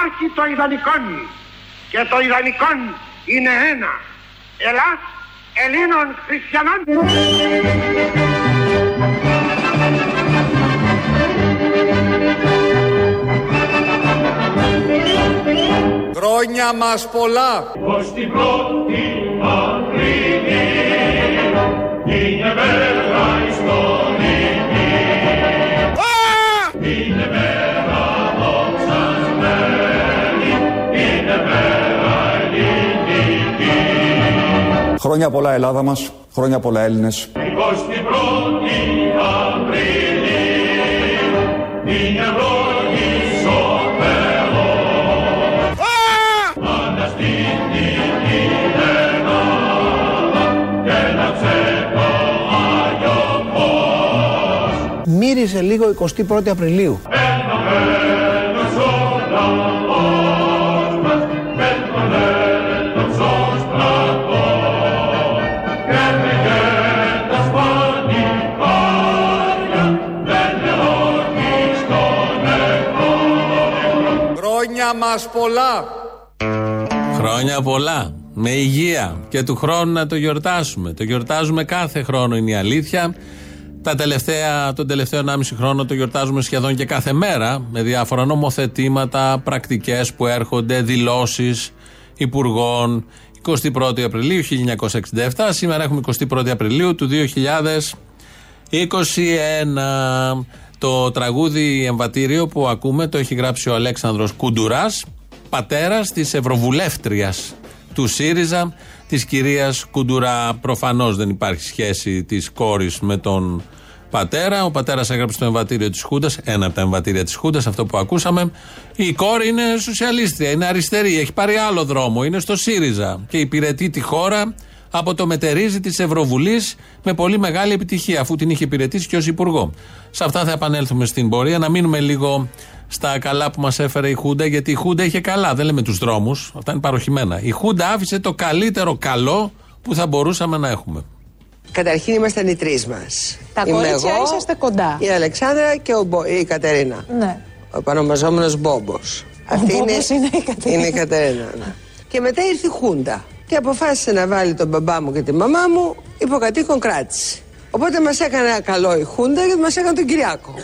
υπάρχει το ιδανικόν και το ιδανικόν είναι ένα. Ελλάς Ελλήνων Χριστιανών. Χρόνια μας πολλά. Ως την πρώτη Απριλίου είναι μέρα ιστορική. Χρόνια πολλά Ελλάδα μας, χρόνια πολλά Έλληνες. Ως την πρώτη Απριλίου είναι ευλογής ο Θεός. Αναστήνει την Χρόνια μας πολλά. Χρόνια πολλά. Με υγεία. Και του χρόνου να το γιορτάσουμε. Το γιορτάζουμε κάθε χρόνο, είναι η αλήθεια. Τα τελευταία, τον τελευταίο 1,5 χρόνο το γιορτάζουμε σχεδόν και κάθε μέρα με διάφορα νομοθετήματα, πρακτικές που έρχονται, δηλώσεις υπουργών. 21η Απριλίου 1967, σήμερα έχουμε 21η Απριλίου του 2021. Το τραγούδι εμβατήριο που ακούμε το έχει γράψει ο Αλέξανδρος Κουντουράς, πατέρας της Ευρωβουλεύτριας του ΣΥΡΙΖΑ, της κυρίας Κουντουρά. Προφανώς δεν υπάρχει σχέση της κόρης με τον πατέρα. Ο πατέρας έγραψε το εμβατήριο της Χούντας, ένα από τα εμβατήρια της Χούντας, αυτό που ακούσαμε. Η κόρη είναι σοσιαλίστρια, είναι αριστερή, έχει πάρει άλλο δρόμο, είναι στο ΣΥΡΙΖΑ και υπηρετεί τη χώρα από το μετερίζει της Ευρωβουλής με πολύ μεγάλη επιτυχία, αφού την είχε υπηρετήσει και ως Υπουργό. Σε αυτά θα επανέλθουμε στην πορεία. Να μείνουμε λίγο στα καλά που μας έφερε η Χούντα, γιατί η Χούντα είχε καλά. Δεν λέμε τους δρόμους, αυτά είναι παροχημένα. Η Χούντα άφησε το καλύτερο καλό που θα μπορούσαμε να έχουμε. Καταρχήν ήμασταν οι τρεις μας. Τα κορίτσια είσαστε κοντά. Η Αλεξάνδρα και ο Μπο- η Κατερίνα. Ναι. Ο επανομαζόμενο Μπόμπος. Μπόμπος είναι η Κατερίνα. Είναι η Κατερίνα. ναι. Και μετά ήρθε η Χούντα. Και αποφάσισε να βάλει τον μπαμπά μου και τη μαμά μου υποκατοίκον κράτηση. Οπότε μας έκανε ένα καλό η Χούντα γιατί μας έκανε τον Κυριάκο.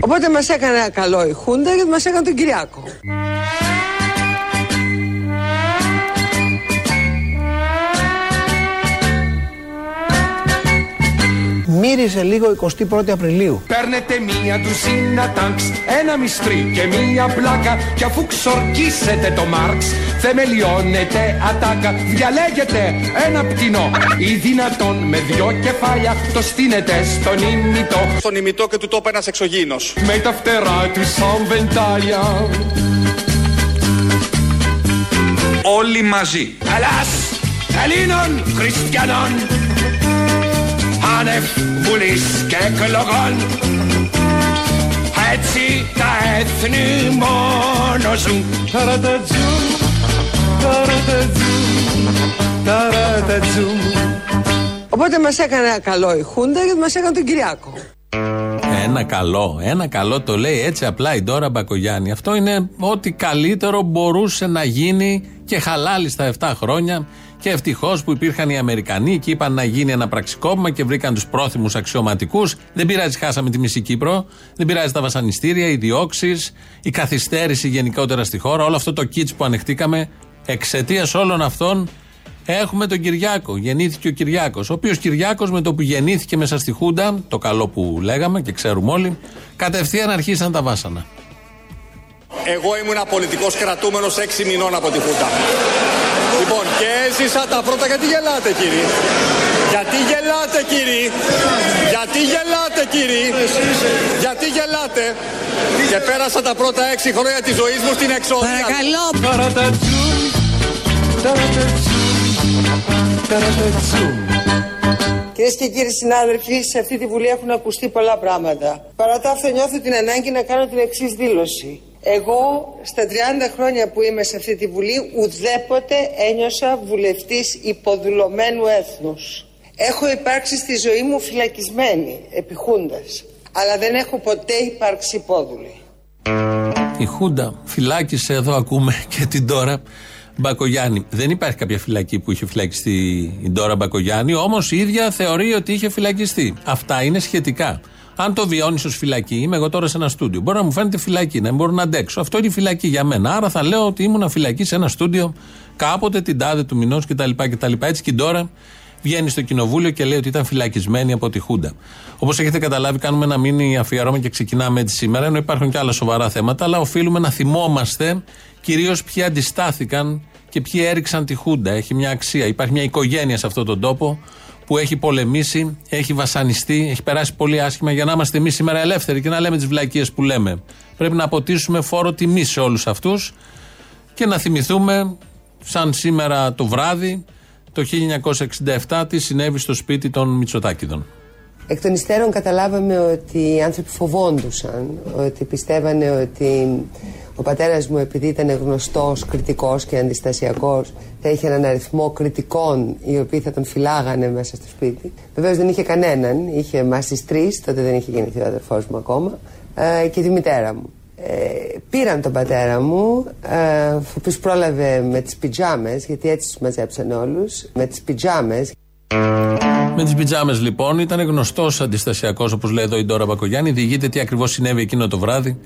Οπότε μας έκανε ένα καλό η Χούντα γιατί μας έκανε τον Κυριάκο. Μύριζε λίγο 21η Απριλίου. Παίρνετε μία τουζίνα τάγκς, ένα μυστρί και μία πλάκα Κι αφού ξορκίσετε το Μάρξ, θεμελιώνετε ατάκα Διαλέγετε ένα πτηνό ή δυνατόν με δυο κεφάλια Το στείνετε στον ημιτό Στον ημιτό και του τόπου ένας εξωγήινος. με τα φτερά του σαν βεντάλια Όλοι μαζί. Ελλάς, Ελλήνων, Χριστιανών Άνευ βουλής και εκλογών Έτσι τα έθνη μόνο ζουν Ταρατατζούν, ταρατατζούν, ταρατατζούν Οπότε μας έκανε ένα καλό η Χούντα γιατί μας έκανε τον Κυριάκο. Ένα καλό, ένα καλό το λέει έτσι απλά η Ντόρα Μπακογιάννη. Αυτό είναι ό,τι καλύτερο μπορούσε να γίνει και χαλάλι στα 7 χρόνια. Και ευτυχώς που υπήρχαν οι Αμερικανοί και είπαν να γίνει ένα πραξικόπημα και βρήκαν τους πρόθυμους αξιωματικούς. Δεν πειράζει, χάσαμε τη μισή Κύπρο. Δεν πειράζει τα βασανιστήρια, οι διώξεις, η καθυστέρηση γενικότερα στη χώρα. Όλο αυτό το κίτς που ανεχτήκαμε εξαιτίας όλων αυτών Έχουμε τον Κυριάκο. Γεννήθηκε ο Κυριάκος. Ο οποίος Κυριάκος με το που γεννήθηκε μέσα στη Χούντα, το καλό που λέγαμε και ξέρουμε όλοι, κατευθείαν αρχίσαν τα βάσανα. Εγώ ήμουν πολιτικός κρατούμενος 6 μηνών από τη Χούντα. Λοιπόν, και έζησα τα πρώτα. Γιατί γελάτε, κύριοι. Γιατί γελάτε, κύριοι. Γιατί γελάτε, κύριοι. Γιατί γελάτε; Και πέρασα τα πρώτα 6 χρόνια της ζωής μου στην εξόδια. Παρακαλώ. Ταρατατζούν, ταρατατζούν, ταρατατζούν Κυρίες και κύριοι συνάδελφοι, σε αυτή τη Βουλή έχουν ακουστεί πολλά πράγματα. Παρά τα αυτά, νιώθω την ανάγκη να κάνω την εξής δήλωση. Εγώ, στα 30 χρόνια που είμαι σε αυτή τη Βουλή, ουδέποτε ένιωσα βουλευτής υποδουλωμένου έθνους. Έχω υπάρξει στη ζωή μου φυλακισμένη, επιχούντας. Αλλά δεν έχω ποτέ υπάρξει υπόδουλη. Η Χούντα φυλάκισε, εδώ ακούμε και την τώρα Μπακογιάννη. Δεν υπάρχει κάποια φυλακή που είχε φυλακιστεί η Ντόρα Μπακογιάννη, όμως η ίδια θεωρεί ότι είχε φυλακιστεί. Αυτά είναι σχετικά. Αν το βιώνεις ως φυλακή, είμαι εγώ τώρα σε ένα στούντιο. Μπορεί να μου φαίνεται φυλακή, να μην μπορώ να αντέξω. Αυτό είναι η φυλακή για μένα. Άρα θα λέω ότι ήμουν φυλακή σε ένα στούντιο κάποτε την τάδε του μηνός κτλ. κτλ. Έτσι και τώρα βγαίνει στο κοινοβούλιο και λέει ότι ήταν φυλακισμένη από τη Χούντα. Όπως έχετε καταλάβει, κάνουμε ένα μήνυμα αφιερώμα και ξεκινάμε έτσι σήμερα, ενώ υπάρχουν και άλλα σοβαρά θέματα, αλλά οφείλουμε να θυμόμαστε κυρίως ποιοι αντιστάθηκαν και ποιοι έριξαν τη Χούντα. Έχει μια αξία. Υπάρχει μια οικογένεια σε αυτόν τον τόπο που έχει πολεμήσει, έχει βασανιστεί, έχει περάσει πολύ άσχημα για να είμαστε εμείς σήμερα ελεύθεροι και να λέμε τις βλακίες που λέμε. Πρέπει να αποτίσουμε φόρο τιμή σε όλους αυτούς και να θυμηθούμε, σαν σήμερα το βράδυ, το 1967, τι συνέβη στο σπίτι των Μητσοτάκηδων. Εκ των υστέρων καταλάβαμε ότι οι άνθρωποι φοβόντουσαν, ότι πιστεύανε ότι ο πατέρας μου επειδή ήταν γνωστός, κριτικός και αντιστασιακός θα είχε έναν αριθμό κριτικών οι οποίοι θα τον φυλάγανε μέσα στο σπίτι. Βεβαίως δεν είχε κανέναν, είχε εμάς τις τρεις, τότε δεν είχε γεννηθεί ο αδερφός μου ακόμα ε, και τη μητέρα μου. Ε, πήραν τον πατέρα μου, ε, ο οποίος πρόλαβε με τις πιτζάμες, γιατί έτσι τους μαζέψαν όλους, με τις πιτζάμες. Με τις πιτζάμες λοιπόν ήταν γνωστός αντιστασιακός, όπως λέει εδώ η Ντόρα Μπακογιάννη. Διηγείται τι ακριβώς συνέβη εκείνο το βράδυ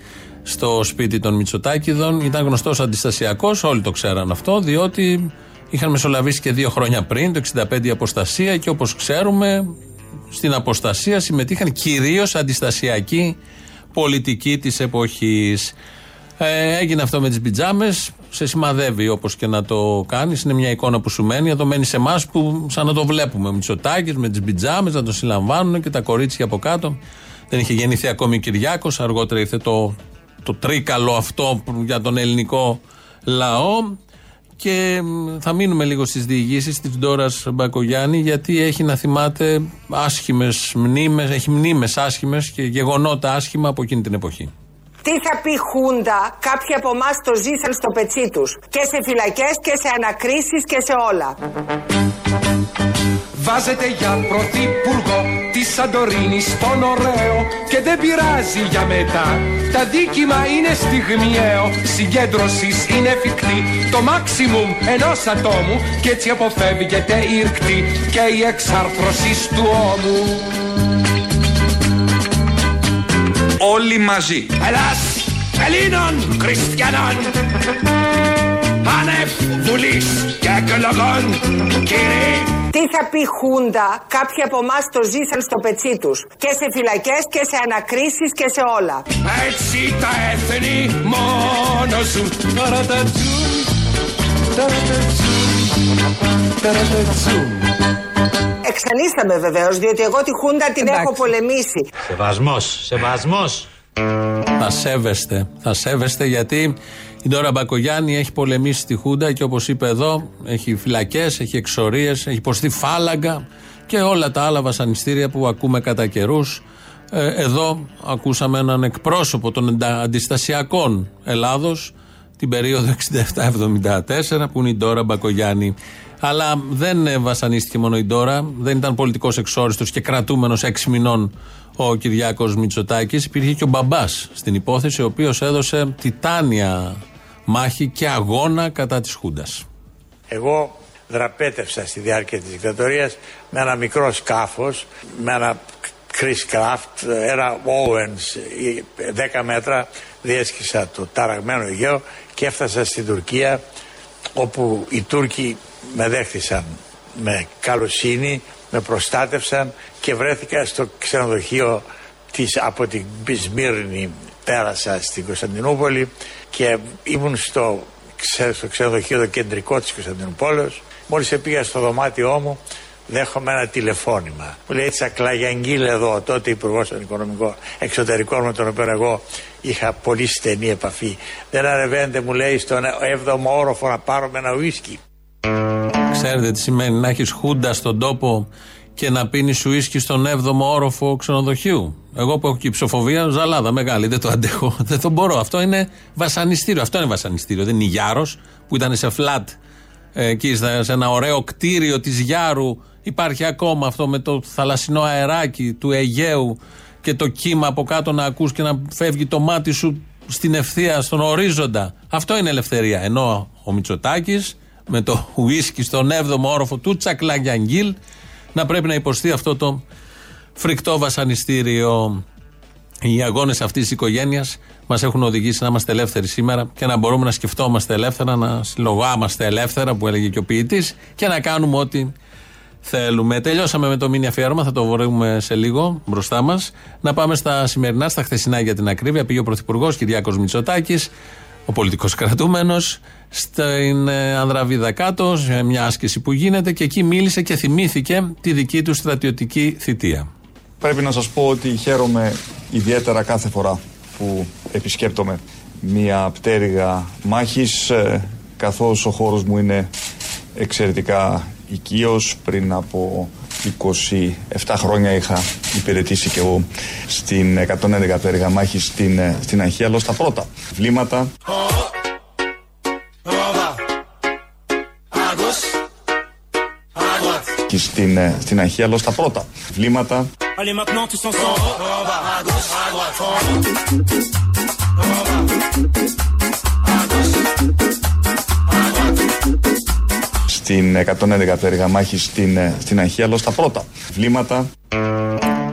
στο σπίτι των Μητσοτάκηδων. Ήταν γνωστός αντιστασιακός, όλοι το ξέραν αυτό, διότι είχαν μεσολαβήσει και δύο χρόνια πριν, το 65 η αποστασία και όπως ξέρουμε, στην αποστασία συμμετείχαν κυρίως αντιστασιακοί πολιτικοί της εποχής. Ε, έγινε αυτό με τις πιτζάμες. Σε σημαδεύει όπως και να το κάνεις. Είναι μια εικόνα που σου μένει. Εδώ μένεις σε εμάς που σαν να το βλέπουμε. Μητσοτάκη με τις πιτζάμε να το συλλαμβάνουν και τα κορίτσια από κάτω. Δεν είχε γεννηθεί ακόμη ο Κυριάκο. Αργότερα ήρθε το, το τρίκαλο αυτό για τον ελληνικό λαό. Και θα μείνουμε λίγο στις διηγήσεις της Ντόρας Μπακογιάννη, γιατί έχει να θυμάται άσχημες μνήμες, έχει μνήμες άσχημες και γεγονότα άσχημα από εκείνη την εποχή. Τι θα πει Χούντα, κάποιοι από εμάς το ζήσαν στο πετσί τους. Και σε φυλακές και σε ανακρίσεις και σε όλα. Βάζετε για πρωθυπουργό της Σαντορίνης στον ωραίο και δεν πειράζει για μετά. Τα δίκημα είναι στιγμιαίο, συγκέντρωσης είναι εφικτή. Το maximum ενός ατόμου και έτσι αποφεύγεται η ρκτή και η εξάρθρωσης του ώμου. Όλοι μαζί. Ελλάς, Ελλήνων, Χριστιανών Άνευ Βουλής και εκλογών Κύριε Τι θα πει Χούντα, κάποιοι από εμάς το ζήσαν στο πετσί τους. Και σε φυλακές και σε ανακρίσεις και σε όλα. Έτσι τα έθνη μόνο σου Ταρατατζούμ, ταρατατζούμ, ταρατατζούμ. Εξανίσταμε βεβαίως, διότι εγώ τη Χούντα την έχω πολεμήσει. Σεβασμός, σεβασμός. Θα σέβεστε. Θα σέβεστε γιατί η Ντόρα Μπακογιάννη έχει πολεμήσει τη Χούντα και όπως είπε εδώ, έχει φυλακές, έχει εξορίες, έχει υποστεί φάλαγγα και όλα τα άλλα βασανιστήρια που ακούμε κατά καιρούς. εδώ ακούσαμε έναν εκπρόσωπο των αντα- αντιστασιακών Ελλάδος την περίοδο 67-74 που είναι η Ντόρα Μπακογιάννη. Αλλά δεν ε, βασανίστηκε μόνο η Ντόρα, δεν ήταν πολιτικός εξόριστος και κρατούμενος έξι μηνών ο Κυριάκος Μητσοτάκης. Υπήρχε και ο μπαμπάς στην υπόθεση, ο οποίος έδωσε τιτάνια μάχη και αγώνα κατά της Χούντας. Εγώ δραπέτευσα στη διάρκεια της δικτατορίας με ένα μικρό σκάφος, με ένα Chris Craft, ένα Owens, 10 μέτρα, διέσχισα το ταραγμένο Αιγαίο και έφτασα στην Τουρκία όπου οι Τούρκοι με δέχτησαν με καλοσύνη, με προστάτευσαν και βρέθηκα στο ξενοδοχείο της, από την Σμύρνη πέρασα στην Κωνσταντινούπολη και ήμουν στο, ξε- στο ξενοδοχείο το κεντρικό της Κωνσταντινούπολης. Μόλις πήγα στο δωμάτιό μου δέχομαι ένα τηλεφώνημα μου λέει Τσακλαγιαγγίλ εδώ τότε υπουργός των οικονομικών εξωτερικών με τον οποίο εγώ είχα πολύ στενή επαφή δεν ανεβαίνετε μου λέει στον 7ο όροφο να πάρουμε ένα ουίσκι Ξέρετε τι σημαίνει να έχεις Χούντα στον τόπο και να πίνεις σουίσκι στον 7ο όροφο ξενοδοχείου. Εγώ που έχω και υψοφοβία, ζαλάδα μεγάλη, δεν το αντέχω. Δεν το μπορώ. Αυτό είναι βασανιστήριο. Αυτό είναι βασανιστήριο. Δεν είναι η Γιάρος που ήταν σε φλατ ε, εκεί στα- σε ένα ωραίο κτίριο της Γιάρου Υπάρχει ακόμα αυτό με το θαλασσινό αεράκι του Αιγαίου και το κύμα από κάτω να ακούς και να φεύγει το μάτι σου στην ευθεία, στον ορίζοντα. Αυτό είναι ελευθερία. Ενώ ο Μητσοτάκης με το ουίσκι στον 7ο όροφο του Τσακλαγιαγγίλ να πρέπει να υποστεί αυτό το φρικτό βασανιστήριο. Οι αγώνες αυτής της οικογένειας μας έχουν οδηγήσει να είμαστε ελεύθεροι σήμερα και να μπορούμε να σκεφτόμαστε ελεύθερα, να συλλογάμαστε ελεύθερα, που έλεγε και ο ποιητής, και να κάνουμε ό,τι θέλουμε. Τελειώσαμε με το μήνυ αφιέρωμα, θα το βρούμε σε λίγο μπροστά μας. Να πάμε στα σημερινά, στα χθεσινά για την ακρίβεια. Πήγε ο Πρωθυπουργός Κυριάκος Μητσοτάκης, ο πολιτικός κρατούμενος, στην ε, Ανδραβίδα κάτω, σε μια άσκηση που γίνεται και εκεί μίλησε και θυμήθηκε τη δική του στρατιωτική θητεία. Πρέπει να σας πω ότι χαίρομαι ιδιαίτερα κάθε φορά που επισκέπτομαι μια πτέρυγα μάχης ε, καθώς ο χώρος μου είναι εξαιρετικά οικείος. Πριν από 27 χρόνια είχα υπηρετήσει και εγώ στην 111 πτέρυγα μάχης στην, ε, στην Αγία αλλά στα πρώτα βλήματα. Και στην, ε, στην Αγία αλλά στα πρώτα βλήματα στην 111 πτέρυγα μάχης στην, ε, στην Αγία αλλά στα πρώτα βλήματα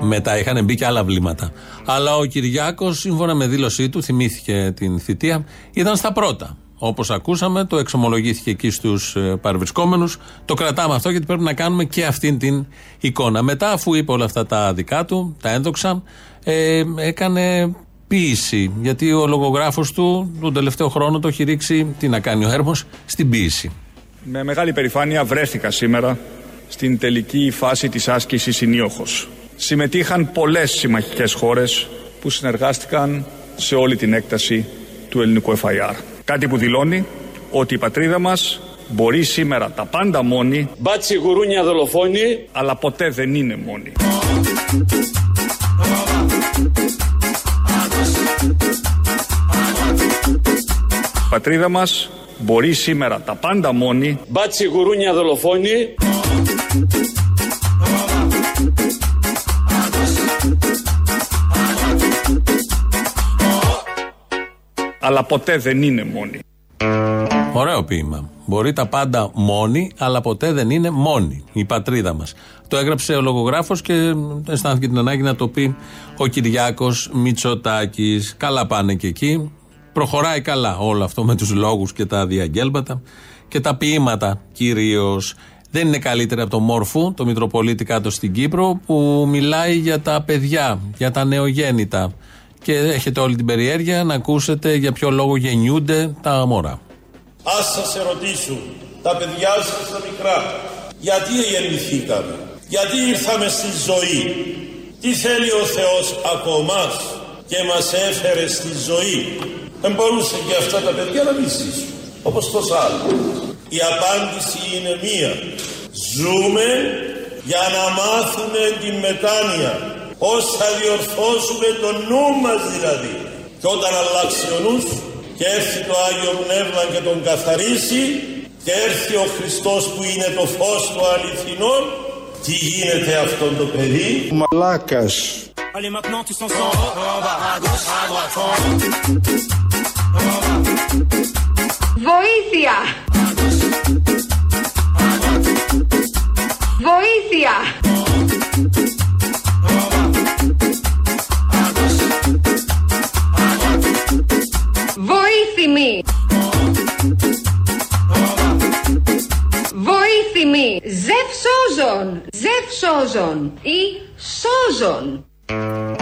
Μετά είχαν μπει και άλλα βλήματα. Αλλά ο Κυριάκος, σύμφωνα με δήλωσή του, θυμήθηκε την θητεία, ήταν στα πρώτα. Όπως ακούσαμε, το εξομολογήθηκε εκεί στους παρευρισκόμενους. Το κρατάμε αυτό γιατί πρέπει να κάνουμε και αυτήν την εικόνα. Μετά, αφού είπε όλα αυτά τα δικά του, τα ένδοξα, ε, έκανε ποίηση. Γιατί ο λογογράφος του τον τελευταίο χρόνο το έχει ρίξει, τι να κάνει ο έρμος, στην ποίηση. Με μεγάλη περηφάνεια βρέθηκα σήμερα στην τελική φάση της άσκησης Συνίοχος. Συμμετείχαν πολλές συμμαχικές χώρες που συνεργάστηκαν σε όλη την έκταση του ελληνικού FIR. Κάτι που δηλώνει ότι η πατρίδα μας μπορεί σήμερα τα πάντα μόνη Μπάτσι γουρούνια δολοφόνη αλλά ποτέ δεν είναι μόνη. Η πατρίδα μας μπορεί σήμερα τα πάντα μόνη Μπάτσι γουρούνια δολοφόνη αλλά ποτέ δεν είναι μόνη. Ωραίο ποίημα. Μπορεί τα πάντα μόνοι, αλλά ποτέ δεν είναι μόνοι. Η πατρίδα μας. Το έγραψε ο λογογράφος και αισθάνθηκε την ανάγκη να το πει ο Κυριάκος Μητσοτάκης. Καλά πάνε και εκεί. Προχωράει καλά όλο αυτό με τους λόγους και τα διαγγέλματα και τα ποίηματα κυρίως. Δεν είναι καλύτερα από το Μόρφου, το Μητροπολίτη κάτω στην Κύπρο, που μιλάει για τα παιδιά, για τα νεογέννητα. Και έχετε όλη την περιέργεια να ακούσετε για ποιο λόγο γεννιούνται τα μωρά. Ας σας ερωτήσουν τα παιδιά σας τα μικρά γιατί γεννηθήκαμε, γιατί ήρθαμε στη ζωή, τι θέλει ο Θεός από εμάς και μας έφερε στη ζωή; Δεν μπορούσε και αυτά τα παιδιά να μην ζήσουν, όπως τόσα άλλα. Η απάντηση είναι μία. Ζούμε για να μάθουμε την μετάνοια. Πώς θα διορθώσουμε το νου μας δηλαδή. Και όταν αλλάξει ο νους και έρθει το Άγιο Πνεύμα και τον καθαρίσει και έρθει ο Χριστός που είναι το φως του αληθινό τι γίνεται αυτόν το παιδί; Μαλάκας Allez maintenant tous ensemble. On va à gauche, à droite. Βοήθεια! Βοήθεια! Βοήθημη! Βοήθημη! Ζευσόζων! Ζευσόζων! Ή σόζων!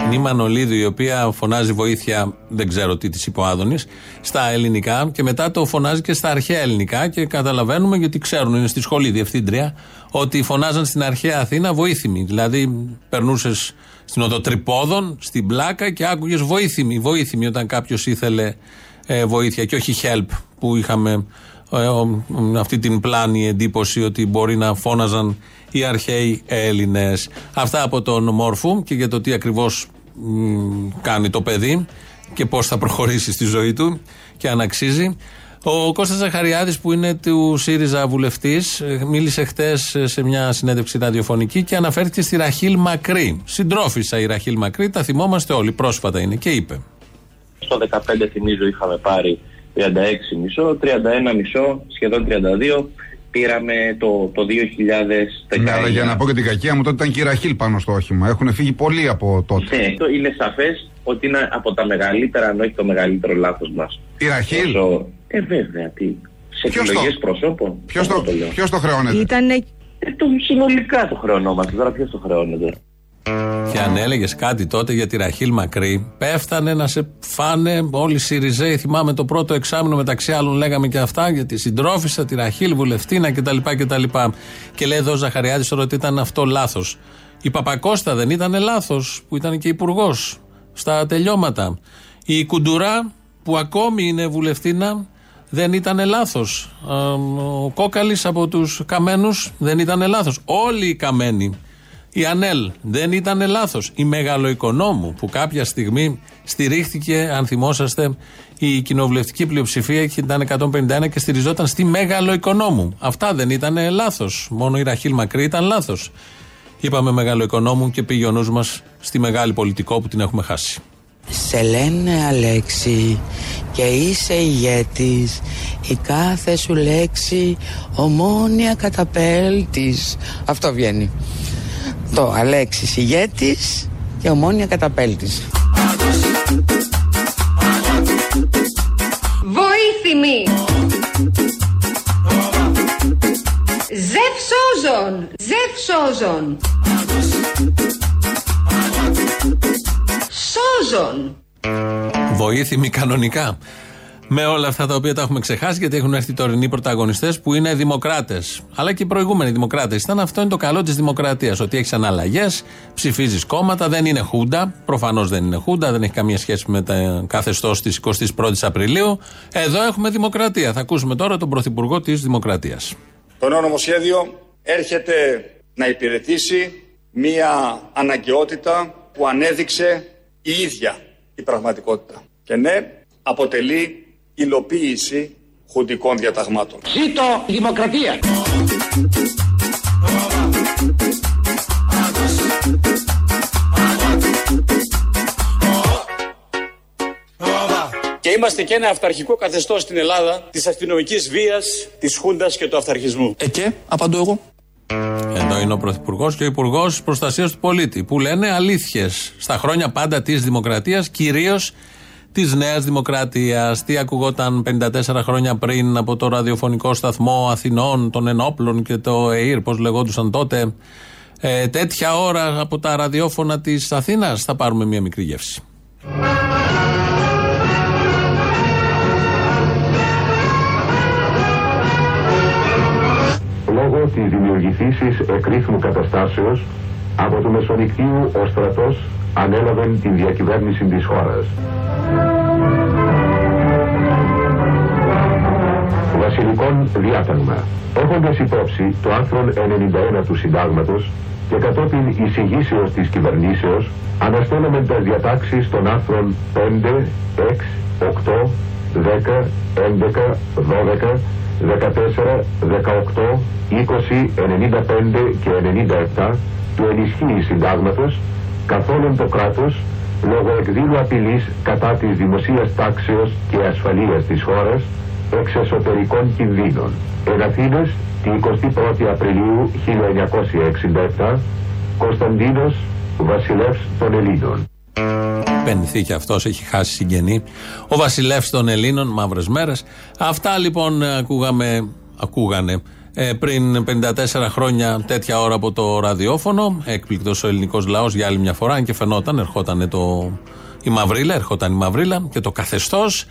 Είναι η Μανολίδου η οποία φωνάζει βοήθεια, δεν ξέρω τι της είπε ο Άδωνης, στα ελληνικά και μετά το φωνάζει και στα αρχαία ελληνικά και καταλαβαίνουμε γιατί ξέρουν, είναι στη σχολή διευθύντρια, ότι φωνάζαν στην αρχαία Αθήνα βοήθημη. Δηλαδή περνούσες στην οδοτρυπόδων, στην πλάκα και άκουγες βοήθημη, βοήθημη όταν κάποιος ήθελε ε, βοήθεια και όχι help που είχαμε ε, ο- αυτή την πλάνη εντύπωση ότι μπορεί να φώναζαν οι αρχαίοι Έλληνες. Αυτά από τον Μόρφου και για το τι ακριβώς κάνει το παιδί και πώς θα προχωρήσει στη ζωή του και αν αξίζει. Ο Κώστας Ζαχαριάδης που είναι του ΣΥΡΙΖΑ βουλευτής μίλησε χτες σε μια συνέντευξη ραδιοφωνική και αναφέρθηκε στη Ραχίλ Μακρύ. Συντρόφισσα η Ραχίλ Μακρύ, τα θυμόμαστε όλοι, πρόσφατα είναι και είπε. Στο 15 θυμίζω είχαμε πάρει 36 μισό, 31 μισό, σχεδόν 32 πήραμε το, το 2019. Ναι, αλλά για να πω και την κακία μου, τότε ήταν και η Ραχίλ πάνω στο όχημα. Έχουν φύγει πολλοί από τότε. Ναι, το είναι σαφές ότι είναι από τα μεγαλύτερα, αν όχι το μεγαλύτερο λάθος μας. Η Ραχίλ; Όσο... Ε, βέβαια. Τι. Σε επιλογές προσώπων. Ποιος το, το, ποιος το χρεώνεται; Ήτανε... Ε, το, συνολικά το χρεωνόμαστε. Τώρα ποιος το χρεώνεται; Και αν έλεγες κάτι τότε για τη Ραχίλ Μακρύ, πέφτανε να σε φάνε όλοι οι Σιριζέοι. Θυμάμαι το πρώτο εξάμεινο μεταξύ άλλων λέγαμε και αυτά για τη συντρόφισσα, τη Ραχίλ, Βουλευτίνα κτλ. κτλ. Και λέει εδώ ο Ζαχαριάδης ότι ήταν αυτό λάθος. Η Παπακώστα δεν ήταν λάθος, που ήταν και υπουργός στα τελειώματα. Η Κουντουρά, που ακόμη είναι βουλευτίνα, δεν ήταν λάθος. Ο Κόκαλης από τους Καμένους δεν ήταν λάθος. Όλοι οι Καμένοι η ΑΝΕΛ δεν ήταν λάθος. Η Μεγαλοοικονόμου που κάποια στιγμή στηρίχθηκε, αν θυμόσαστε, η κοινοβουλευτική πλειοψηφία ήταν 151 και στηριζόταν στη Μεγαλοοικονόμου. Αυτά δεν ήταν λάθος. Μόνο η Ραχίλ Μακρύ ήταν λάθος. Είπαμε Μεγαλοοικονόμου και πήγε ο νους μας στη μεγάλη πολιτικό που την έχουμε χάσει. Σε λένε Αλέξη και είσαι ηγέτης η κάθε σου λέξη ομόνια καταπέλτης αυτό βγαίνει το Αλέξης ηγέτης και ομόνια καταπέλτης. Βοήθημη! Ζευσόζων! Ζευσόζων! Σόζων! Βοήθημη κανονικά με όλα αυτά τα οποία τα έχουμε ξεχάσει, γιατί έχουν έρθει τωρινοί πρωταγωνιστές που είναι δημοκράτες. Αλλά και οι προηγούμενοι δημοκράτες. Ήταν αυτό είναι το καλό της δημοκρατίας. Ότι έχεις αναλλαγές, ψηφίζεις κόμματα, δεν είναι χούντα. Προφανώς δεν είναι χούντα, δεν έχει καμία σχέση με το καθεστώς της 21η Απριλίου. Εδώ έχουμε δημοκρατία. Θα ακούσουμε τώρα τον Πρωθυπουργό της Δημοκρατίας. Το νέο νομοσχέδιο έρχεται να υπηρετήσει μία αναγκαιότητα που ανέδειξε η ίδια η πραγματικότητα. Και ναι, αποτελεί υλοποίηση χουντικών διαταγμάτων. Ζήτω η δημοκρατία! Και είμαστε και ένα αυταρχικό καθεστώς στην Ελλάδα της αστυνομικής βίας, της Χούντας και του αυταρχισμού. Ε, και, απαντώ εγώ. Εδώ είναι ο Πρωθυπουργός και ο Υπουργός Προστασίας του Πολίτη που λένε αλήθειες στα χρόνια πάντα της Δημοκρατίας, κυρίως της Νέας Δημοκρατίας. Τι ακουγόταν 54 χρόνια πριν από το ραδιοφωνικό σταθμό Αθηνών, των Ενόπλων και το ΕΙΡ, πώς λεγόντουσαν τότε. Ε, τέτοια ώρα από τα ραδιόφωνα της Αθήνας θα πάρουμε μια μικρή γεύση. Λόγω της δημιουργηθήσης εκρήθμου καταστάσεως από το Μεσοδικτύου ο στρατός ανέλαβε την διακυβέρνηση της χώρας. Βασιλικών διάταγμα. Έχοντας υπόψη το άρθρο 91 του συντάγματος και κατόπιν εισηγήσεως της κυβερνήσεως, αναστέλαμε τα διατάξεις των άρθρων 5, 6, 8, 10, 11, 12, 14, 18, 20, 95 και 97 του ενισχύει συντάγματος καθόλου το κράτος λόγω εκδήλου απειλής κατά της δημοσίας τάξεως και ασφαλείας της χώρας εξ εσωτερικών κινδύνων. Εν Αθήνας, την 21η Απριλίου 1967, Κωνσταντίνος Βασιλεύς των Ελλήνων. Πενηθεί και αυτός, έχει χάσει συγγενή. Ο βασιλεύς των Ελλήνων, μαύρε μέρε. Αυτά λοιπόν ακούγαμε, ακούγανε ε, πριν 54 χρόνια τέτοια ώρα από το ραδιόφωνο. Έκπληκτος ο ελληνικός λαός για άλλη μια φορά, αν και φαινόταν, ερχόταν το, η Μαυρίλα, ερχόταν η Μαυρίλα και το καθεστώς.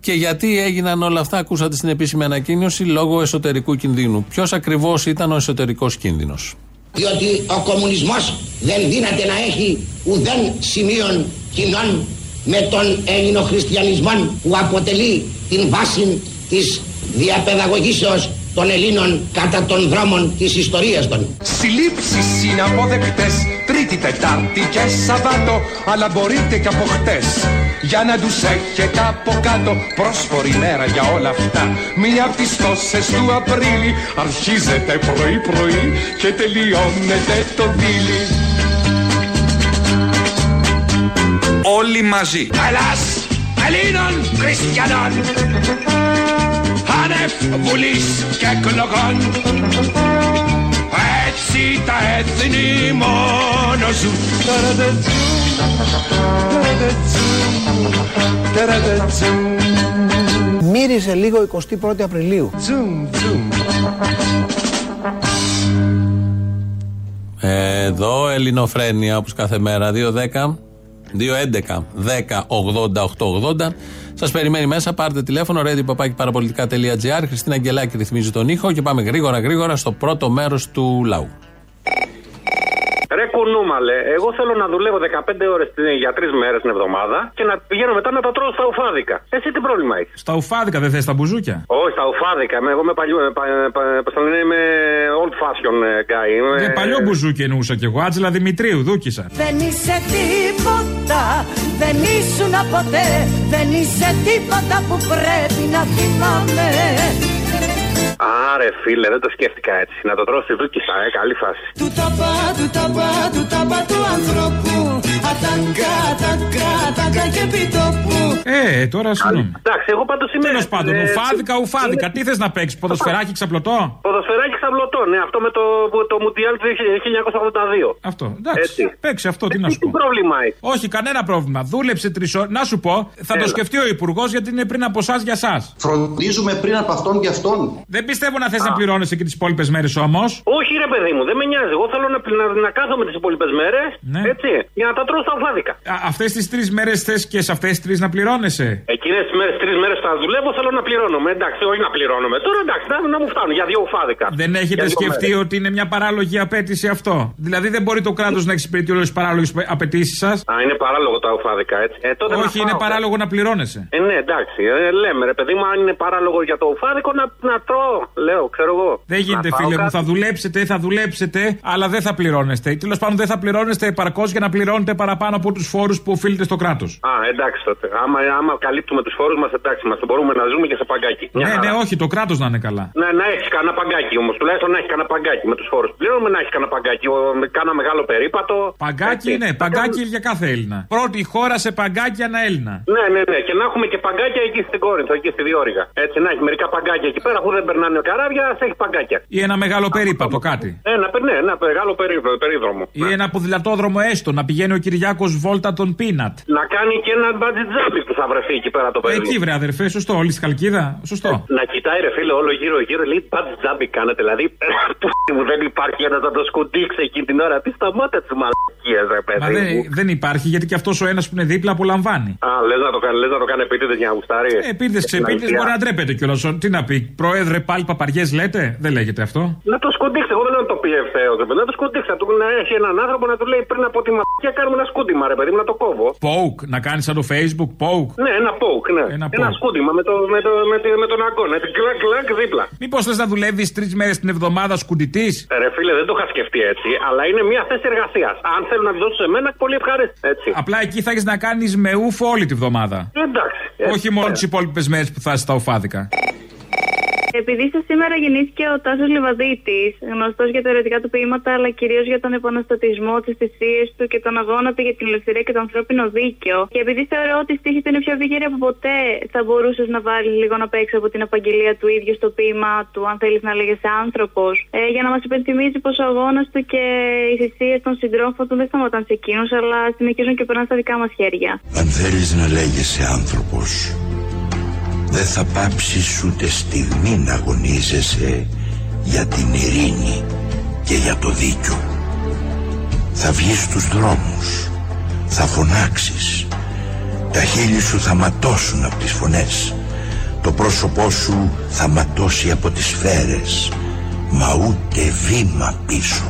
Και γιατί έγιναν όλα αυτά, ακούσατε στην επίσημη ανακοίνωση, λόγω εσωτερικού κινδύνου. Ποιος ακριβώς ήταν ο εσωτερικός κίνδυνος; Διότι ο κομμουνισμός δεν δύναται να έχει ουδέν σημείων κοινών με τον ελληνοχριστιανισμό που αποτελεί την βάση της διαπαιδαγωγήσεως των Ελλήνων κατά των δρόμων της ιστορίας των. Συλλήψεις είναι αποδεκτές Τρίτη, Τετάρτη και Σαββάτο Αλλά μπορείτε και από χτες Για να τους έχετε από κάτω Πρόσφορη μέρα για όλα αυτά Μια από τις τόσες του Απρίλη Αρχίζετε πρωί πρωί Και τελειώνετε το δίλη Όλοι μαζί. Ελλάς Ελλήνων Χριστιανών. Άνευ Βουλής και εκλογών. Έτσι τα έθνη μόνο ζουν. Μύριζε λίγο 21η Απριλίου. Εδώ Ελληνοφρένια όπως κάθε μέρα 2-10 2-11 10-80-8-80 Σας περιμένει μέσα πάρτε τηλέφωνο radio.parapolitica.gr Χριστίνα Αγγελάκη ρυθμίζει τον ήχο και πάμε γρήγορα γρήγορα στο πρώτο μέρος του λαού Ρε κουνούμαλε, εγώ θέλω να δουλεύω 15 ώρες για τρεις μέρες την εβδομάδα και να πηγαίνω μετά να τα τρώω στα ουφάδικα. Εσύ τι πρόβλημα έχεις; Στα ουφάδικα δεν θες τα μπουζούκια; Όχι, στα ουφάδικα. Είμαι- Εγώ είμαι παλιό. ε, πα- ε, πα- Πώς το λένε, είμαι old fashion ε, guy. Είμαι... Δεν παλιό μπουζούκι εννοούσα κι εγώ. Άτζελα Δημητρίου, δούκισα. Δεν είσαι τίποτα, δεν ήσουν ποτέ Δεν είσαι τίποτα που πρέπει να θυμάμαι Άρε φίλε, δεν το σκέφτηκα έτσι. Να το τρώω στη δούκισα, ε, καλή φάση. Του ταπά, του ταπά, του ταπά του ανθρώπου Αταγκά, ταγκά, ταγκά και πιτόπου Ε, τώρα συγγνώμη. Εντάξει, εγώ πάντως είμαι. Τέλος πάντων, ε, ουφάδικα, ουφάδικα. Τι θες να παίξεις, ποδοσφαιράκι ξαπλωτό; Ποδοσφαιράκι ξαβλωτό, ναι, αυτό με το, το Μουντιάλ του 1982. Αυτό. Εντάξει. Παίξει αυτό, τι να σου Τι πω. πρόβλημα έχει; Όχι, κανένα πρόβλημα. Δούλεψε τρεις ώρες. Να σου πω, θα το Έλα. σκεφτεί ο Υπουργός γιατί είναι πριν από εσάς για εσάς. Φροντίζουμε πριν από αυτόν και αυτόν. Δεν πιστεύω να θες να πληρώνεσαι και τις υπόλοιπες μέρες όμως. Όχι, ρε παιδί μου, δεν με νοιάζει. Εγώ θέλω να, να, να κάθομαι τις υπόλοιπες μέρες. Ναι. Έτσι, για να τα τρώω στα ουφάδικα. Αυτές τις τρεις μέρες θες και σε αυτές τις τρεις να πληρώνεσαι; Εκείνες τις μέρες, τρεις μέρες θα δουλεύω, θέλω να πληρώνομαι. Εντάξει, όχι να πληρώνομαι. Τώρα εντάξει, να, να μου φτάνουν για δύο ουφάδικα. Δεν Για έχετε δύο σκεφτεί μέρες. ότι είναι μια παράλογη απέτηση αυτό; Δηλαδή δεν μπορεί το κράτος να εξυπηρετεί όλες τις παράλογες απαιτήσεις σας; Α, είναι παράλογο τα ουφάδικα, έτσι. Ε, τότε να Όχι, είναι φάω, παράλογο να πληρώνεσαι. Ε, ναι, εντάξει. Ε, λέμε, ρε παιδί μου, αν είναι παράλογο για το ουφάδικο, να, να τρώω. Λέω, ξέρω εγώ. Δεν γίνεται, Να φάω φίλε μου. κάτι. Θα δουλέψετε, θα δουλέψετε, αλλά δεν θα πληρώνεστε. Τέλος πάντων, δεν θα πληρώνεστε επαρκώς για να πληρώνετε παραπάνω από τους φόρους που οφείλετε στο κράτος. Α, εντάξει τότε. Άμα, άμα καλύπτουμε τους φόρους μας, εντάξει, μας μπορούμε να ζούμε και σε παγκάκι. Μια Ναι, χαρά. ναι, όχι, το κράτος να είναι καλά. Ναι, να έχεις κανένα παγκάκι όμως. Τουλάχιστον να έχεις κανένα παγκάκι με τους φόρους που πληρώνουμε, να έχεις κανένα παγκάκι. Ο- Με κάνα μεγάλο περίπατο. Παγκάκι, Έτσι. ναι, παγκάκι για κάθε Έλληνα. Πρώτη χώρα σε παγκάκι ανά Έλληνα. Ναι, ναι, ναι. Και να έχουμε και παγκάκια εκεί στην Κόρινθο, εκεί στη Διόρυγα. Έτσι, να έχει μερικά παγκάκια εκεί πέρα που δεν περνάνε καράβια, θα έχει παγκάκια. Ή ένα μεγάλο περίπατο, κάτι. Ένα, ναι, ένα μεγάλο περί- περίδρομο. Ή ένα ποδηλατόδρομο έστω, να πηγαίνει ο Κυριάκος Βόλτα τον Πίνατ. Να κάνει και ένα μπατζιτζάμπι που θα βρεθεί εκεί πέρα το παιδί. Εκεί βρε αδερφέ, σωστό, όλη στη Χαλκίδα. Σωστό. Να κοιτάει ρε φίλε όλο γύρω γύρω, λέει μπατζιτζάμπι κάνετε. Δηλαδή, που μου δεν υπάρχει ένας να το σκουντίξει εκείνη την ώρα. Τι σταμάτα τη μαλακία, ρε παιδί. Μα μου. δεν, δεν υπάρχει γιατί και αυτός ο ένας που είναι δίπλα απολαμβάνει. Α, λες να το κάνει, λες να το κάνει επίτηδες για να γουστάρει. Επίτηδες, ξεπίτηδες μπορεί να ντρέπεται κιόλας. Τι να πει, Πρόεδρε, πάλι παπαριές λέτε. Δεν λέγεται αυτό. Να το σκουντίξει, εγώ δεν λέω να το πει ευθέως. Να το σκουντίξει, να, του, να έχει έναν άνθρωπο να του λέει πριν από τη μαλακία κάνουμε ένα σκούντιμα, ρε παιδί μου, να το κόβω. Poke, να κάνεις σαν το Facebook, poke. Ναι, ένα poke, ναι. Ένα Ένα, poke. σκούντιμα με, το, με, το, με, το, με τον αγκώνα. Έτσι, κλακ, κλακ δίπλα. Μήπως θες να δουλεύεις τρεις μέρες την εβδομάδα σκουντητής; Ε, Ρε φίλε, δεν το είχα σκεφτεί έτσι, αλλά είναι μια θέση εργασίας. Αν θέλουν να τη δώσουν σε μένα, πολύ ευχαρίστηση. Έτσι. Απλά εκεί θα έχεις να κάνεις με ούφο όλη τη βδομάδα. Εντάξει. Όχι μόνο τις υπόλοιπες μέρες που θα είσαι στα ουφάδικα. Επειδή σα σήμερα γεννήθηκε ο Τάσος Λιβαδίτης, γνωστός για τα ερωτικά του ποίηματα, αλλά κυρίως για τον επαναστατισμό, τι θυσίε του και τον αγώνα του για την ελευθερία και το ανθρώπινο δίκαιο. Και επειδή θεωρώ ότι η στίχη του είναι πιο επίκαιρη από ποτέ, θα μπορούσες να βάλεις λίγο να παίξεις από την απαγγελία του ίδιου στο ποίημα του, αν θέλεις να λέγεσαι άνθρωπος, ε, για να μας υπενθυμίζεις πως ο αγώνας του και οι θυσίε των συντρόφων του δεν σταματάνε σε εκείνους, αλλά συνεχίζουν και περνάνε στα δικά μας χέρια. Αν θέλεις να λέγεσαι άνθρωπος δεν θα πάψεις ούτε στιγμή να αγωνίζεσαι για την ειρήνη και για το δίκιο. Θα βγεις στους δρόμους, θα φωνάξεις, τα χείλη σου θα ματώσουν από τις φωνές, το πρόσωπό σου θα ματώσει από τις σφαίρες, μα ούτε βήμα πίσω.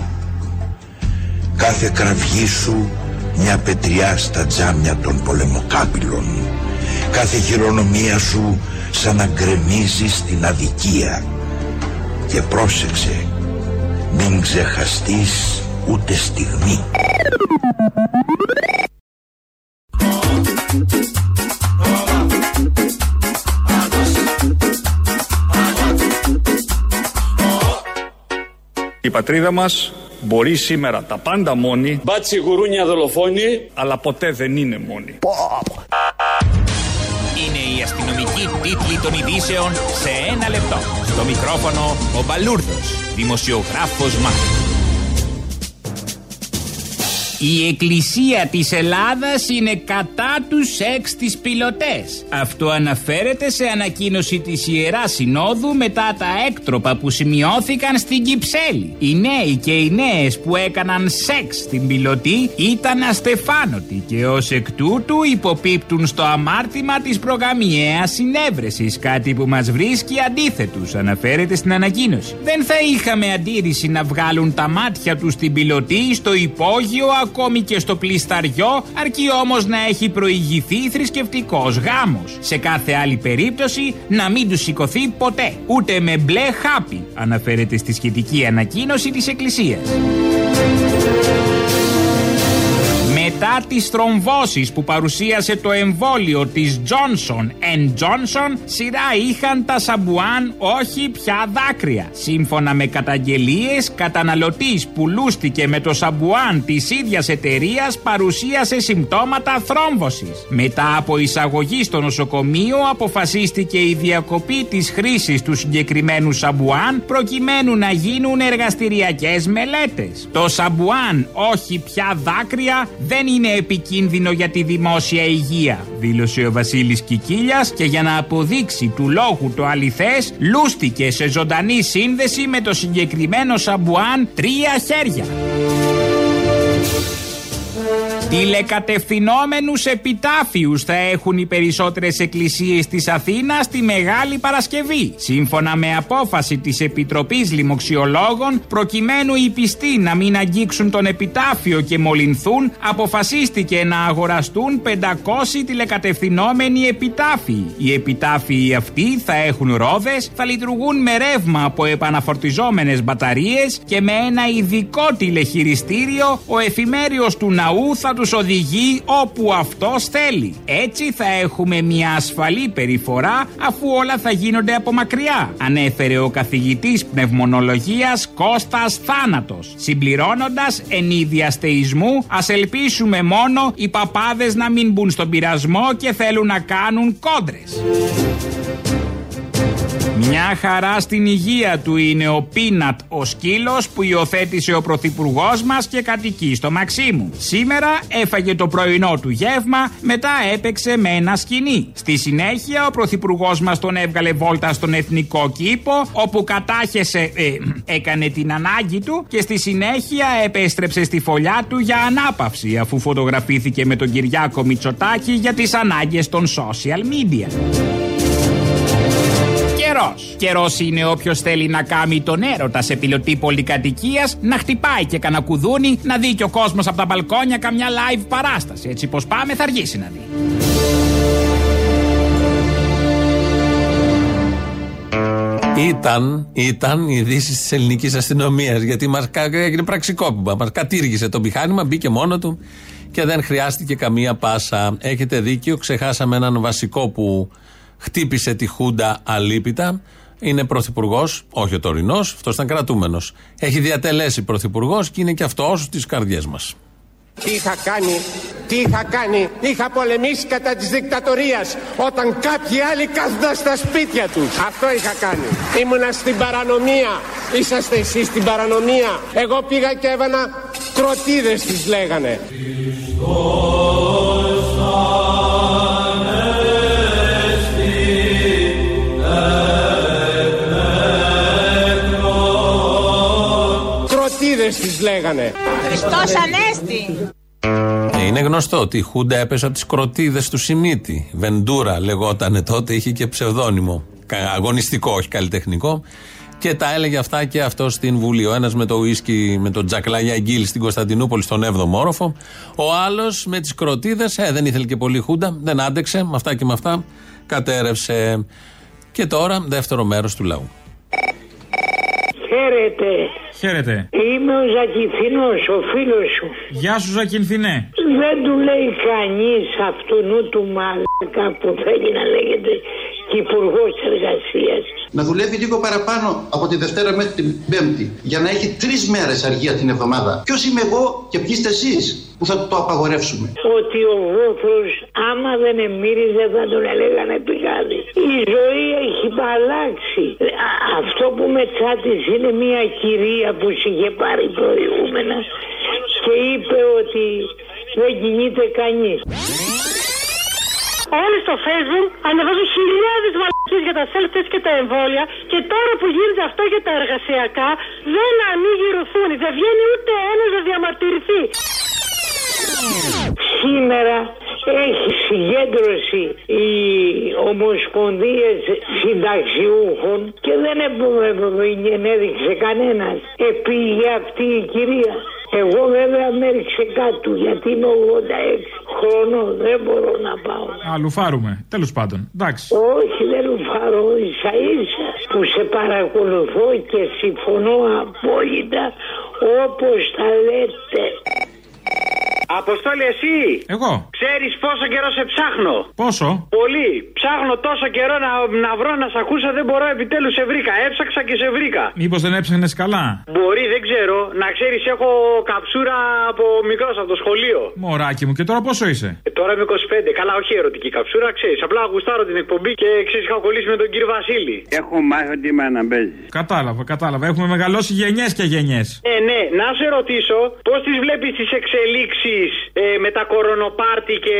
Κάθε κραυγή σου μια πετριά στα τζάμια των πολεμοκάπηλων. Κάθε χειρονομία σου σαν να γκρεμίζει στην αδικία. Και πρόσεξε, μην ξεχαστείς ούτε στιγμή. Η πατρίδα μας μπορεί σήμερα τα πάντα μόνη, Μπάτσι γουρούνια δολοφόνη. αλλά ποτέ δεν είναι μόνη. Είναι η αστυνομική τίτλη των ειδήσεων σε ένα λεπτό. Στο μικρόφωνο ο Μπαλούρδος, δημοσιογράφος Μάρκος. Η Εκκλησία της Ελλάδας είναι κατά τους σεξ της πιλωτές. Αυτό αναφέρεται σε ανακοίνωση της Ιεράς Συνόδου μετά τα έκτροπα που σημειώθηκαν στην Κυψέλη. Οι νέοι και οι νέες που έκαναν σεξ στην πιλωτή ήταν αστεφάνωτοι και ως εκ τούτου υποπίπτουν στο αμάρτημα της προγαμιαίας συνέβρεσης, κάτι που μας βρίσκει αντίθετους, αναφέρεται στην ανακοίνωση. Δεν θα είχαμε αντίρρηση να βγάλουν τα μάτια τους στην πιλωτή, στο υπόγειο, ακόμη και στο πλισταριό, αρκεί όμως να έχει προηγηθεί θρησκευτικός γάμος. Σε κάθε άλλη περίπτωση να μην του σηκωθεί ποτέ, ούτε με μπλε χάπι, αναφέρεται στη σχετική ανακοίνωση της Εκκλησίας. Μετά τις θρομβώσεις που παρουσίασε το εμβόλιο της Johnson Johnson, σειρά είχαν τα σαμπουάν όχι πια δάκρυα. Σύμφωνα με καταγγελίες, καταναλωτής που λούστηκε με το σαμπουάν της ίδιας εταιρείας παρουσίασε συμπτώματα θρόμβωσης. Μετά από εισαγωγή στο νοσοκομείο αποφασίστηκε η διακοπή της χρήσης του συγκεκριμένου σαμπουάν προκειμένου να γίνουν εργαστηριακές μελέτες. Το σαμπουάν όχι πια δάκρυα δεν είναι επικίνδυνο για τη δημόσια υγεία, δήλωσε ο Βασίλης Κικίλιας και για να αποδείξει του λόγου το αληθές, λούστηκε σε ζωντανή σύνδεση με το συγκεκριμένο σαμπουάν τρία χέρια. Τηλεκατευθυνόμενους επιτάφιους θα έχουν οι περισσότερες εκκλησίες της Αθήνας τη Μεγάλη Παρασκευή. Σύμφωνα με απόφαση της Επιτροπής Λοιμοξιολόγων, προκειμένου οι πιστοί να μην αγγίξουν τον επιτάφιο και μολυνθούν, αποφασίστηκε να αγοραστούν 500 τηλεκατευθυνόμενοι επιτάφιοι. Οι επιτάφιοι αυτοί θα έχουν ρόδες, θα λειτουργούν με ρεύμα από επαναφορτιζόμενες μπαταρίες και με ένα ειδικό τηλεχειριστήριο ο εφημέριος του ναού θα τους οδηγεί όπου αυτός θέλει. Έτσι θα έχουμε μια ασφαλή περιφορά αφού όλα θα γίνονται από μακριά, ανέφερε ο καθηγητής πνευμονολογίας Κώστας Θάνατος. Συμπληρώνοντας εν είδη αστεϊσμού, ας ελπίσουμε μόνο οι παπάδες να μην μπουν στον πειρασμό και θέλουν να κάνουν κόντρες. Μια χαρά στην υγεία του είναι ο Πίνατ, ο σκύλος που υιοθέτησε ο πρωθυπουργός μας και κατοικεί στο Μαξίμου. Σήμερα έφαγε το πρωινό του γεύμα, μετά έπαιξε με ένα σκηνή. Στη συνέχεια ο πρωθυπουργός μας τον έβγαλε βόλτα στον εθνικό κήπο, όπου κατάχεσε, ε, έκανε την ανάγκη του και στη συνέχεια επέστρεψε στη φωλιά του για ανάπαυση, αφού φωτογραφήθηκε με τον Κυριάκο Μητσοτάκη για τις ανάγκες των social media. Καιρός. Καιρός είναι όποιος θέλει να κάνει τον έρωτα σε πιλωτή πολυκατοικίας, να χτυπάει και κανένα κουδούνι, να δει και ο κόσμος από τα μπαλκόνια καμιά live παράσταση. Έτσι πως πάμε, θα αργήσει να δει. Ήταν, ήταν οι ειδήσει της ελληνικής αστυνομίας. Γιατί μα έγινε πραξικόπημα. Μα κατήργησε το μηχάνημα, μπήκε μόνο του και δεν χρειάστηκε καμία πάσα. Έχετε δίκιο, ξεχάσαμε έναν βασικό που χτύπησε τη Χούντα αλίπητα. Είναι πρωθυπουργός, όχι ο τωρινός, αυτός ήταν κρατούμενος. Έχει διατελέσει πρωθυπουργός και είναι και αυτός στις καρδιές μας. Τι είχα κάνει, τι είχα κάνει, είχα πολεμήσει κατά της δικτατορίας όταν κάποιοι άλλοι κάθονταν στα σπίτια τους. Αυτό είχα κάνει. Ήμουνα στην παρανομία, είσαστε εσείς στην παρανομία. Εγώ πήγα και έβανα κροτίδες τις λέγανε. Κροτίδες τις λέγανε. Χριστός Ανέστη. Ε, Είναι γνωστό ότι η Χούντα έπεσε από τις κροτίδες του Σιμίτη. Βεντούρα λεγότανε τότε, είχε και ψευδόνυμο. Κα- Αγωνιστικό, όχι καλλιτεχνικό. Και τα έλεγε αυτά και αυτό στην Βουλή. Ο ένας με το ουίσκι, με τον Τζακλάγια Γκίλ στην Κωνσταντινούπολη, στον 7ο όροφο. Ο άλλος με τις κροτίδες, ε, δεν ήθελε και πολύ Χούντα, δεν άντεξε. Με αυτά και με αυτά κατέρευσε. Και τώρα, δεύτερο μέρος του λαού. Χαίρετε. Χαίρετε. Είμαι ο Ζακηθινός, ο φίλος σου. Γεια σου, Ζακυνθινέ. Δεν του λέει κανείς αυτού του μαλάκα που θέλει να λέγεται και υπουργός εργασίας. Να δουλεύει λίγο παραπάνω από τη Δευτέρα μέχρι την Πέμπτη για να έχει τρεις μέρες αργία την εβδομάδα. Ποιος είμαι εγώ και ποιοι είστε εσείς που θα το απαγορεύσουμε; Ότι ο βόθρος άμα δεν εμμύριζε θα τον έλεγανε πηγάδι. Η ζωή έχει αλλάξει. Α- Αυτό που με τσάτισε είναι μια κυρία που σε είχε πάρει προηγούμενα και είπε ότι δεν κινείται κανείς. Όλοι στο facebook ανεβάζουν χιλιάδες μαλακίε για τα self-test και τα εμβόλια και τώρα που γίνεται αυτό για τα εργασιακά δεν ανοίγει ρουθούνη. Δεν βγαίνει ούτε ένας να διαμαρτυρηθεί. Σήμερα έχει συγκέντρωση οι ομοσπονδίες συνταξιούχων και δεν ενέδειξε κανένας. Επήγε αυτή η κυρία. Εγώ βέβαια με έριξε κάτω γιατί είμαι 86 χρονών. Δεν μπορώ να πάω. Α, λουφάρουμε. Τέλος πάντων. Εντάξει. Όχι, δεν λουφάρω ίσα ίσα που σε παρακολουθώ και συμφωνώ απόλυτα όπως τα λέτε. Αποστόλη, εσύ. Εγώ. Ξέρεις πόσο καιρό σε ψάχνω. Πόσο; Πολύ. Ψάχνω τόσο καιρό να, να βρω να σε ακούσω, δεν μπορώ επιτέλους σε βρήκα. Έψαξα και σε βρήκα. Μήπως δεν έψαχνες καλά; Μπορεί, δεν ξέρω. Να ξέρεις, έχω καψούρα από μικρός από το σχολείο. Μωράκι μου, και τώρα πόσο είσαι; Ε, τώρα είμαι 25. Καλά, όχι ερωτική καψούρα, ξέρεις. Απλά γουστάρω την εκπομπή και ξέρεις, είχα κολλήσει με τον κύριο Βασίλη. Έχω μάθει ότι είμαι να παίζει. Κατάλαβα, κατάλαβα. Έχουμε μεγαλώσει γενιές και γενιές. Ε, ναι, να σε ρωτήσω, πώς τις βλέπεις τις εξελίξεις ε, με τα κορονοπάρτι και,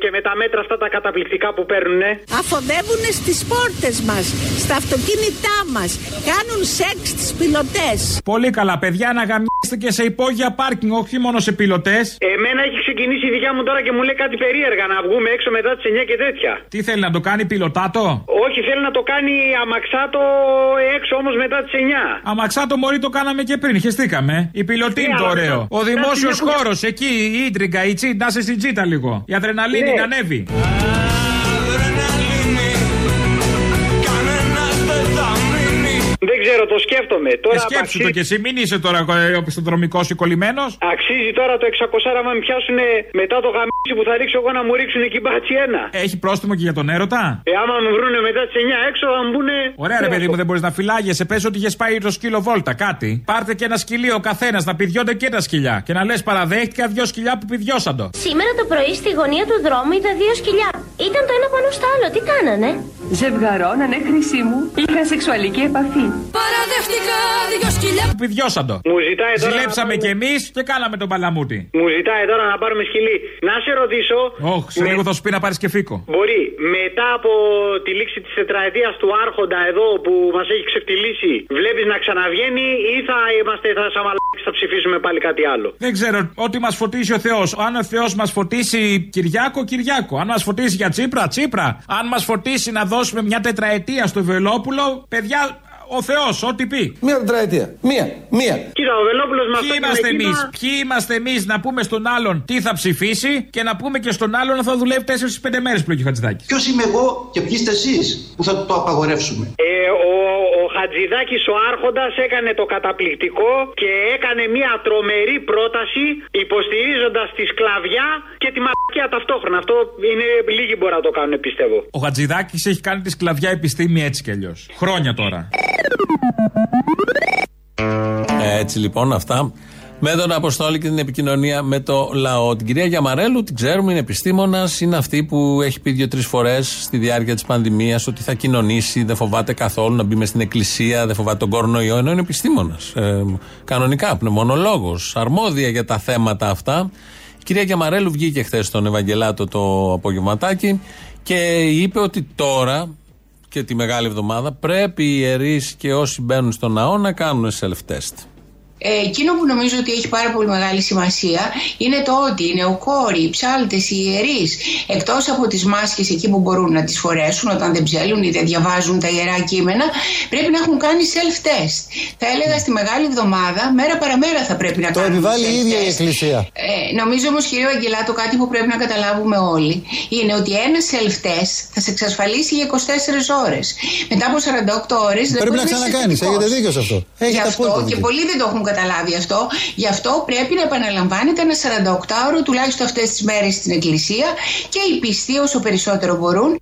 και με τα μέτρα αυτά τα καταπληκτικά που παίρνουνε. Αφοδεύουν στις πόρτες μας, στα αυτοκίνητά μας. Κάνουν σεξ στις πιλωτές. Πολύ καλά, παιδιά, να γαμιέστε και σε υπόγεια πάρκινγκ, όχι μόνο σε πιλωτές. Εμένα έχει ξεκινήσει η δικιά μου τώρα και μου λέει κάτι περίεργα να βγούμε έξω μετά τις 9 και τέτοια. Τι θέλει να το κάνει πιλωτάτο; Όχι, θέλει να το κάνει αμαξάτο έξω όμως μετά τις 9. Αμαξάτο μωρή το κάναμε και πριν, χεστήκαμε. Η πιλωτή είναι Ναι, το αλλά ωραίο. θα- Ο θα δημόσιος την έχουν- χώρος, εκεί η ίντριγκα, η τσι, να είσαι στην τσίτα λίγο. Η αδρεναλίνη Ναι. να ανέβει. Ξέρω, το σκέφτομαι. Τώρα Ε, σκέψου το κι εσύ, μην είσαι τώρα ε, οπισθοδρομικός ή κολλημένος. Αξίζει τώρα το 600 άμα με πιάσουν μετά το γαμίσι που θα ρίξω εγώ να μου ρίξουν εκεί μπάτσι ένα. Έχει πρόστιμο και για τον έρωτα; Ε, άμα με βρούνε μετά τις 9 έξω, θα μου πούνε. Ωραία, ρε παιδί μου, δεν μπορείς να φυλάγεσαι. Πες ότι είχες πάει το σκύλο βόλτα, κάτι. Πάρτε και ένα σκυλί ο καθένας να πηδιώνται και τα σκυλιά. Και να λες παραδέχτηκα δύο σκυλιά που πηδιώσαν το. Σήμερα το πρωί στη γωνία του δρόμου είδα δύο σκυλιά. Ήταν το ένα πάνω στο άλλο. Τι κάνανε; Ζευγαρών, ναι, χρυσή μου. Είχα σεξουαλική επαφή. Παραδέχτηκα δύο σκυλιά. Που πηδιώσαν το. Μου ζητάει τώρα. Ζηλέψαμε να κι πάρουμε- εμείς και κάναμε τον παλαμούτι. Μου ζητάει τώρα να πάρουμε σκυλί. Να σε ρωτήσω. Όχι, σε λίγο θα σου πει να πάρεις και φίκο. Μπορεί μετά από τη λήξη της τετραετίας του Άρχοντα εδώ που μας έχει ξεφτυλίσει, βλέπεις να ξαναβγαίνει ή θα είμαστε, θα σαν μαλάκες, θα ψηφίσουμε πάλι κάτι άλλο; Δεν ξέρω, ό,τι μας φωτίσει ο Θεός. Αν ο Θεός μας φωτίσει Κυριάκο, Κυριάκο. Αν μας φωτίσει για Τσίπρα, Τσίπρα. Αν μας φωτίσει να δώσουμε μια τετραετία στο Βελόπουλο, παιδιά, ο Θεός, ό,τι πει. Μία τετραετία. Μία. Μία. Κοίτα, ο Βελόπουλο μας Ποιοι είμαστε εμείς, ποιοι είμαστε εμείς να πούμε στον άλλον τι θα ψηφίσει και να πούμε και στον άλλον να θα δουλεύει 4-5 μέρες που λέγει ο Χατζηδάκης. Ποιος είμαι εγώ και ποιοι είστε εσείς που θα το απαγορεύσουμε; Ε, ο, ο Χατζηδάκης ο Άρχοντας έκανε το καταπληκτικό και έκανε μια τρομερή πρόταση υποστηρίζοντας τη σκλαβιά και τη μαλακία ταυτόχρονα. Αυτό είναι λίγοι μπορεί να το κάνουν πιστεύω. Ο Χατζηδάκης έχει κάνει τη σκλαβιά επιστήμη έτσι κι αλλιώς. Χρόνια τώρα. Έτσι λοιπόν αυτά. Με τον Αποστόλη και την επικοινωνία με το λαό. Την κυρία Γιαμαρέλου την ξέρουμε, είναι επιστήμονας. Είναι αυτή που έχει πει δύο-τρεις φορές στη διάρκεια της πανδημίας ότι θα κοινωνήσει, δεν φοβάται καθόλου να μπει μες στην εκκλησία, δεν φοβάται τον κορονοϊό, ενώ είναι επιστήμονας. Ε, κανονικά, πνευμονολόγος, αρμόδια για τα θέματα αυτά. Η κυρία Γιαμαρέλου βγήκε χθες στον Ευαγγελάτο το απογευματάκι και είπε ότι τώρα και τη Μεγάλη Εβδομάδα πρέπει οι ιερείς και όσοι μπαίνουν στο ναό να κάνουν self-test. Ε, εκείνο που νομίζω ότι έχει πάρα πολύ μεγάλη σημασία είναι το ότι οι νεοκόροι, οι ψάλτες, οι ιερείς, εκτός από τις μάσκες εκεί που μπορούν να τις φορέσουν όταν δεν ψέλουν ή δεν διαβάζουν τα ιερά κείμενα, πρέπει να έχουν κάνει self-test. Θα έλεγα στη Μεγάλη Εβδομάδα, μέρα παραμέρα θα πρέπει να Το κάνουν. επιβάλλει η ίδια η self-test. Εκκλησία. Ε, νομίζω όμως, κύριο Αγγελάτο, κάτι που πρέπει να καταλάβουμε όλοι είναι ότι ένα self-test θα σε εξασφαλίσει για 24 ώρες. Μετά από 48 ώρες δεν Πρέπει μπορείς να είσαι ξανακάνεις. θετικός. Έχετε δίκιο σε αυτό. Γι' Έχετε αυτό απόλυτο και δίκιο. πολλοί δεν το έχουν καταλάβει αυτό. Γι' αυτό πρέπει να επαναλαμβάνεται ένα 48ωρο τουλάχιστον αυτές τις μέρες στην Εκκλησία και οι πιστοί όσο περισσότερο μπορούν.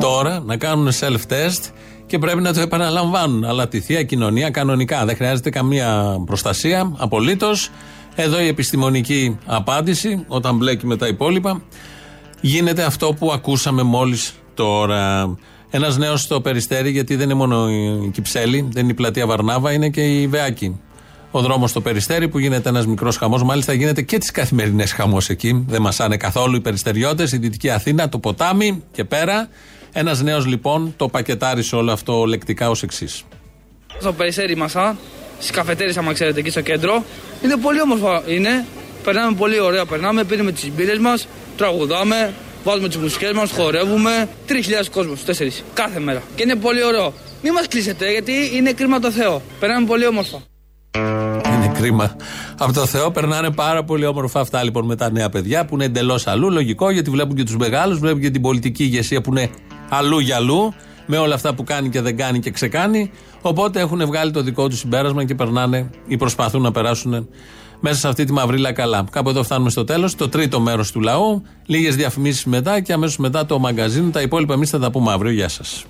Τώρα να κάνουν self-test και πρέπει να το επαναλαμβάνουν. Αλλά τη θεία κοινωνία κανονικά. Δεν χρειάζεται καμία προστασία απολύτως. Εδώ η επιστημονική απάντηση, όταν μπλέκει με τα υπόλοιπα, γίνεται αυτό που ακούσαμε μόλις τώρα. Ένας νέος στο περιστέρι, γιατί δεν είναι μόνο η Κυψέλη, δεν είναι η πλατεία Βαρνάβα, είναι και η Βεάκη. Ο δρόμος στο περιστέρι που γίνεται ένας μικρός χαμός, μάλιστα γίνεται και τις καθημερινές χαμός εκεί. Δεν μασάνε καθόλου οι περιστεριώτες, η Δυτική Αθήνα, το ποτάμι και πέρα. Ένας νέος λοιπόν το πακετάρισε όλο αυτό λεκτικά ως εξής. Στο Περιστέρι Μασά, στις καφετέρειε, άμα ξέρετε, εκεί στο κέντρο. Είναι πολύ όμορφα. Είναι. Περνάμε πολύ ωραία. Περνάμε, πίνουμε τις μπύρες μας, τραγουδάμε, βάζουμε τις μουσικές μας, χορεύουμε. 3.000 κόσμος, 4 κάθε μέρα. Και είναι πολύ ωραίο. Μην μας κλείσετε, γιατί είναι κρίμα το Θεό. Περνάμε πολύ όμορφα. Είναι κρίμα. Από το Θεό περνάνε πάρα πολύ όμορφα αυτά λοιπόν με τα νέα παιδιά που είναι εντελώς αλλού. Λογικό γιατί βλέπουν και τους μεγάλους, βλέπουν και την πολιτική ηγεσία που είναι αλλού για αλλού. Με όλα αυτά που κάνει και δεν κάνει και ξεκάνει. Οπότε έχουν βγάλει το δικό τους συμπέρασμα και περνάνε ή προσπαθούν να περάσουν μέσα σε αυτή τη μαυρίλα καλά. Κάπου εδώ φτάνουμε στο τέλος. Το τρίτο μέρος του λαού. Λίγες διαφημίσεις μετά και αμέσως μετά το μαγκαζίνο. Τα υπόλοιπα εμείς θα τα πούμε αύριο. Γεια σας.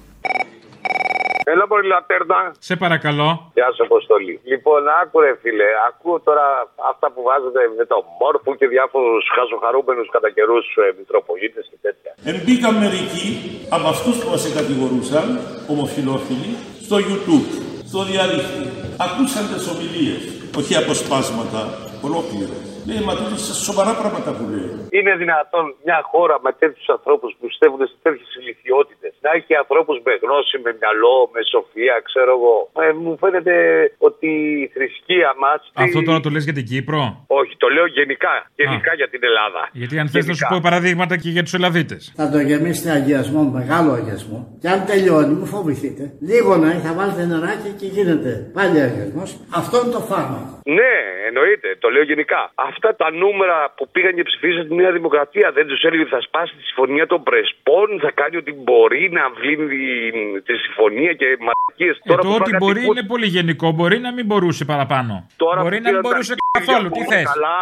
Έλα πολύ λατέρνα. Σε παρακαλώ. Γεια σου, Αποστολή. Λοιπόν, άκουρε φίλε, ακούω τώρα αυτά που βάζετε με το μόρφου και διάφορους χαζοχαρούμενους κατά καιρούς μητροπολίτες και τέτοια. Εμπήκαν μερικοί από αυτούς που μας κατηγορούσαν, ομοφυλόφιλοι, στο YouTube, στο διαδίκτυο. Ακούσαν τις ομιλίες, όχι αποσπάσματα, ολόκληρε. Λέει, μα τούτο σε σοβαρά πράγματα που λέει. Είναι δυνατόν μια χώρα με τέτοιους ανθρώπους που πιστεύουν σε τέτοιες ηλικιότητες να έχει ανθρώπους με γνώση, με μυαλό, με σοφία, ξέρω εγώ. Ε, μου φαίνεται ότι η θρησκεία μας. Αυτό τώρα το λες για την Κύπρο; Όχι, το λέω γενικά. Γενικά για την Ελλάδα. Γιατί αν θες να σου πω παραδείγματα και για τους Ελλαδίτες. Θα το γεμίσετε αγιασμό, μεγάλο αγιασμό. Και αν τελειώνει, μου φοβηθείτε. Λίγο να έχει, θα βάλετε νεράκι και γίνεται πάλι αγιασμός. Αυτό είναι το φάρμακο. Ναι, εννοείται, το λέω γενικά. Αυτά τα νούμερα που πήγαν και ψηφίσαν τη Νέα Δημοκρατία δεν τους έλεγε ότι θα σπάσει τη συμφωνία των Πρεσπών, θα κάνει ότι μπορεί να βλύνει τη- τη συμφωνία και μαλακίες. Ε, το ότι μπορεί είναι πολύ γενικό. Μπορεί να μην μπορούσε παραπάνω. Τώρα μπορεί που να μην πήραν τα μπορούσε αρχίδια καθόλου. Τι που- θες; Καλά.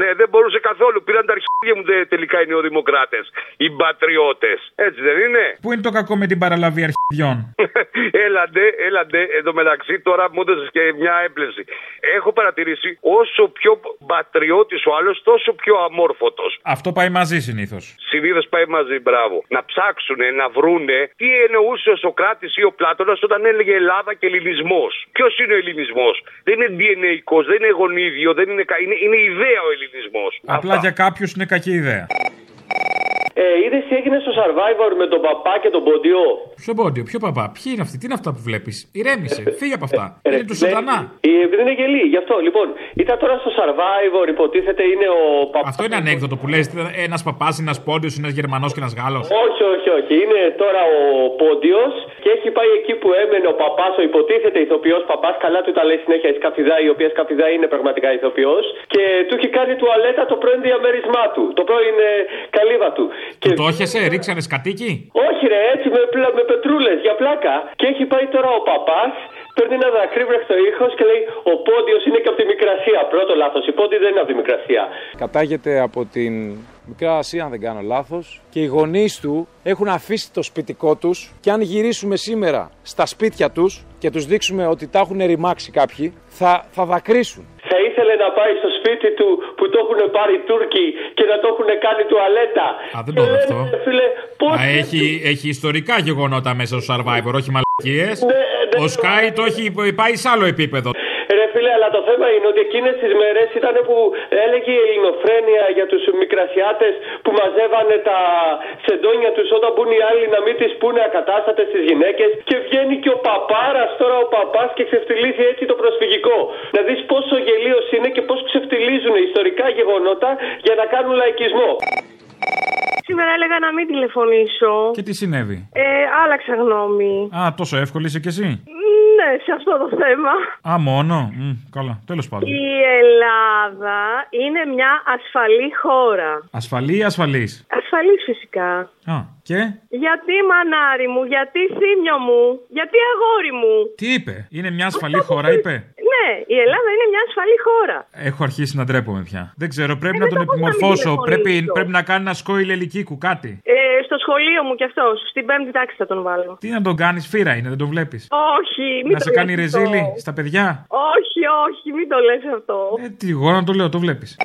Ναι, δεν μπορούσε καθόλου. Πήραν τα αρχίδια μου τε- τελικά οι νεοδημοκράτες. Οι μπατριώτε. Έτσι δεν είναι; Πού είναι το κακό με την παραλαβή αρχιδιών; έλαντε, έλαντε. Εν τω μεταξύ τώρα μου έδωσε και μια έμπλεση. Έχω παρατηρήσει όσο πιο μπατριώτη ο άλλος, τόσο πιο αμόρφωτος. Αυτό πάει μαζί συνήθως. Συνήθως πάει μαζί, μπράβο. Να ψάξουν, να βρούνε τι εννοούσε ο Σοκράτης ή ο Πλάτωνας όταν έλεγε Ελλάδα και Ελληνισμός. Ποιος είναι ο Ελληνισμός; Δεν είναι DNA, δεν είναι γονίδιο, δεν είναι, κα- είναι, είναι ιδέα ο Ελληνισμός. Απλά για κάποιους είναι κακή ιδέα. Ε, είδες τι έγινε στο Survivor με τον παπά και τον ποντιό; Ποιο πόντιο, ποιο παπά, ποιοι είναι αυτοί, τι είναι αυτά που βλέπεις. Ηρέμησε, φύγε από αυτά. Ε, Είναι του σατανά. Ε, επειδή είναι γελί, γι' αυτό. Λοιπόν, ήταν τώρα στο Survivor, υποτίθεται είναι ο παπά. Αυτό είναι ανέκδοτο που λες: Ένας παπάς, ένας πόντιος, ένας Γερμανός και ένας Γάλλος. Όχι, όχι, όχι. Είναι τώρα ο Πόντιος και έχει πάει εκεί που έμενε ο παπάς, ο υποτίθεται ηθοποιός παπάς. Καλά του τα λέει συνέχεια η Σκαφιδά, η οποία Σκαφιδά είναι πραγματικά ηθοποιός. Και του έχει κάνει τουαλέτα το πρώην διαμέρισμά του. Το πρώην ε, καλύβα του. Του το έχεσαι, ρίξανε σκατίκι; Όχι, ρε, έτσι με, πλα- με πετρούλες για πλάκα. Και έχει πάει τώρα ο παπάς, παίρνει ένα δακρύβρεχτο ήχος και λέει: Ο Πόντιος είναι και από τη Μικρασία. Πρώτο λάθος. Η Πόντι δεν είναι από τη Μικρασία. Κατάγεται από την Μικρά Ασία, αν δεν κάνω λάθος. Και οι γονείς του έχουν αφήσει το σπιτικό τους. Και αν γυρίσουμε σήμερα στα σπίτια τους και τους δείξουμε ότι τα έχουν ρημάξει κάποιοι, θα, θα δακρύσουν. Θα ήθελε να πάει στο σπίτι του που το έχουν πάρει οι Τούρκοι και να το έχουν κάνει τουαλέτα. Α, δεν το είδα αυτό. Φίλε, πώς Α, έχει, έχει ιστορικά γεγονότα μέσα στο Survivor, όχι μαλακίες. Ο Sky το έχει πάει σε άλλο επίπεδο. Ρε φίλε, αλλά το θέμα είναι ότι εκείνες τις μέρες ήταν που έλεγε η Ελληνοφρένεια Σλοβένια για τους μικρασιάτες που μαζεύανε τα σεντόνια τους όταν μπουν οι άλλοι να μην τις πούνε ακατάστατες στι γυναίκες. Και βγαίνει και ο παπάρας τώρα ο παπάς και ξεφτυλίζει έτσι το προσφυγικό. Να δεις πόσο γελίος είναι και πώς ξεφτυλίζουν ιστορικά γεγονότα για να κάνουν λαϊκισμό. Σήμερα έλεγα να μην τηλεφωνήσω. Και τι συνέβη; Ε, άλλαξα γνώμη. Α, τόσο εύκολη είσαι κι εσύ; Ναι, σε αυτό το θέμα. Α, μόνο. Μ, καλά, τέλος πάντων. Η Ελλάδα είναι μια ασφαλή χώρα. Ασφαλή ή ασφαλής; Ασφαλής φυσικά. Α, και; Γιατί μανάρι μου, γιατί θύμιο μου, γιατί αγόρι μου; Τι είπε, Είναι μια ασφαλή χώρα, είπε; Ναι, η Ελλάδα είναι μια ασφαλή χώρα. Έχω αρχίσει να ντρέπομαι πια. Δεν ξέρω, πρέπει Ε, να δεν τον το πώς να μην επιμορφώσω. τηλεφωνήσω. Πρέπει, πρέπει να κάνει ένα σκόιλ ελικίκου, κάτι. Ε, στο σχολείο μου κι αυτό. Στην πέμπτη τάξη θα τον βάλω. Τι να τον κάνεις, φύρα είναι, δεν τον βλέπεις. Όχι, μην να σε κάνει ρεζίλι στα παιδιά; Όχι, όχι, μην το λες αυτό. Ε, τι, εγώ να το λέω, το βλέπεις.